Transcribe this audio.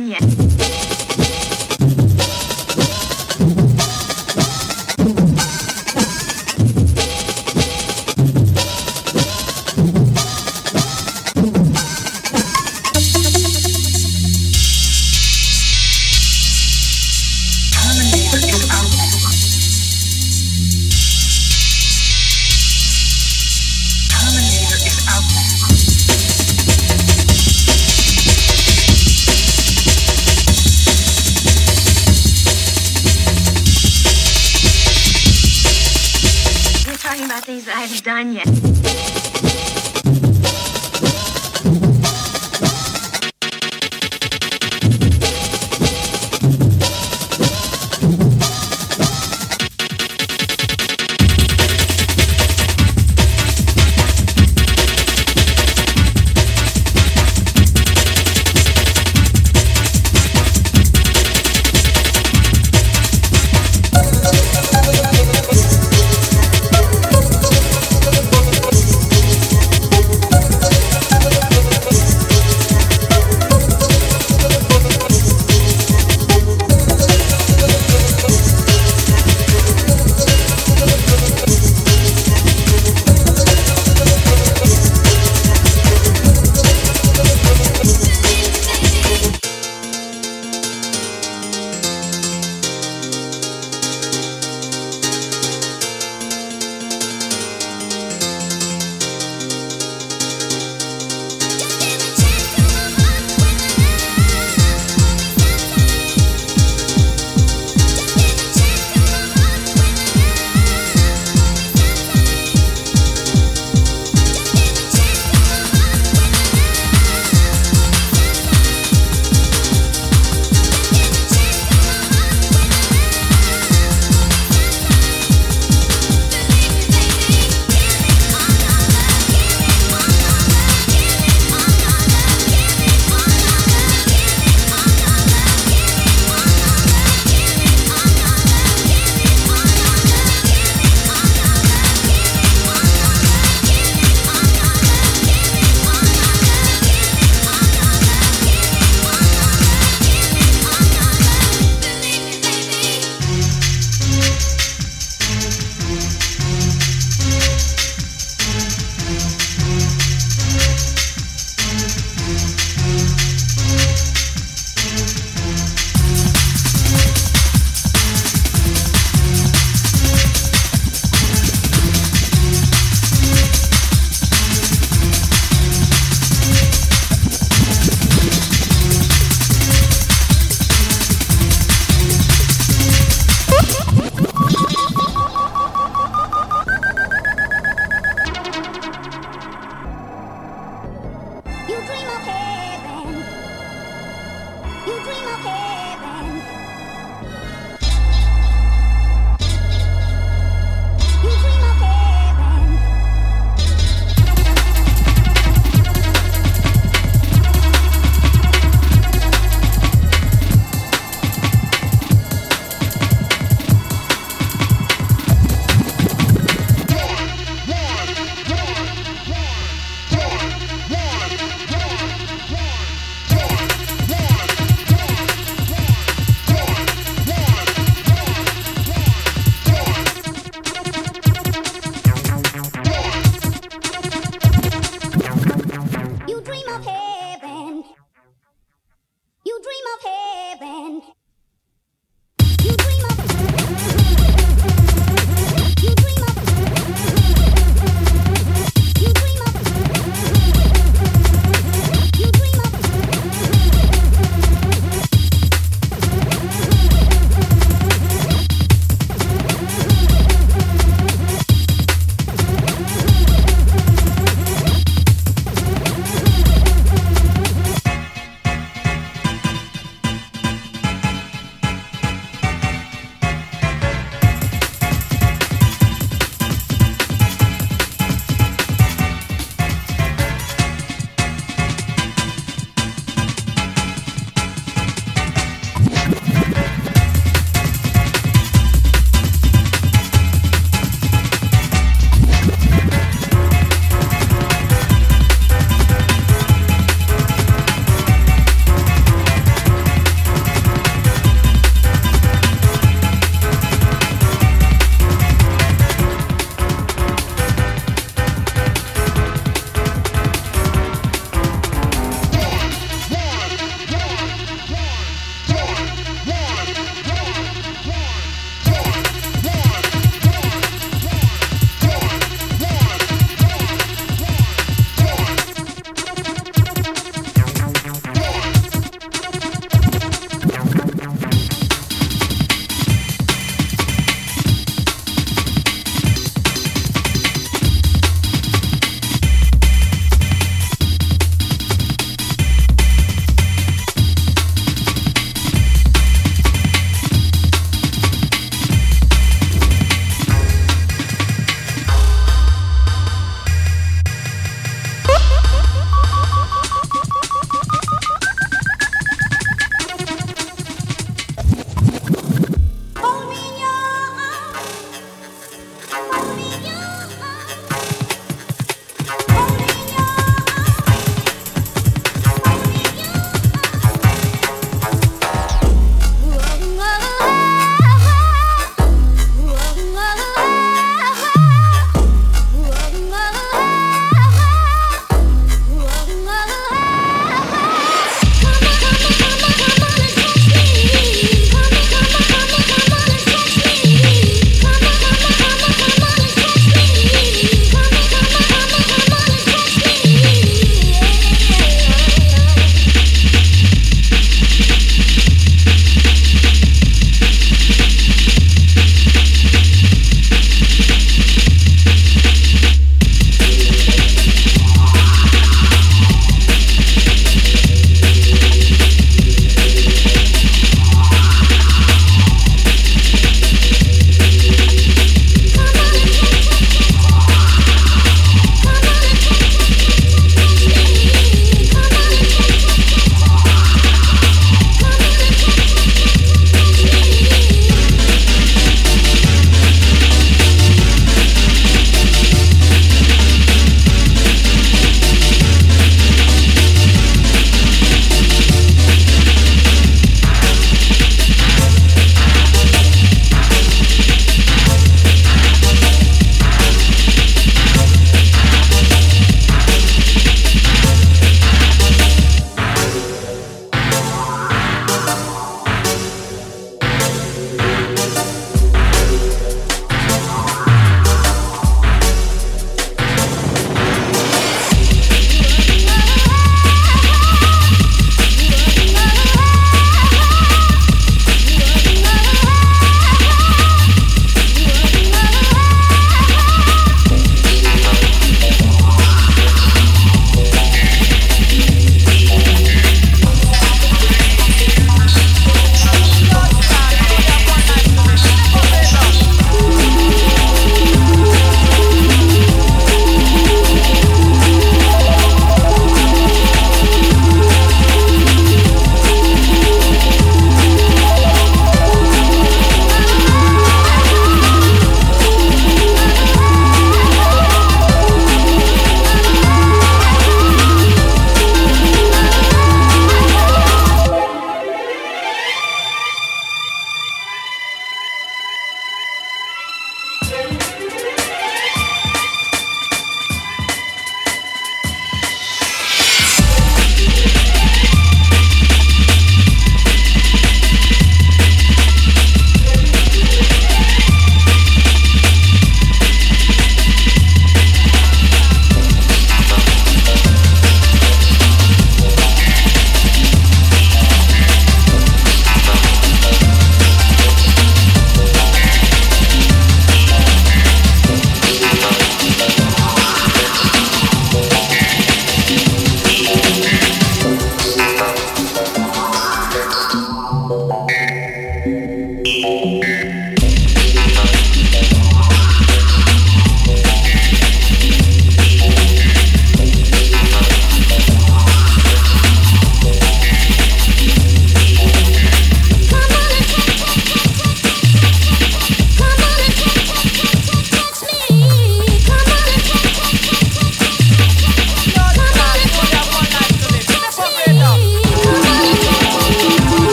Yeah.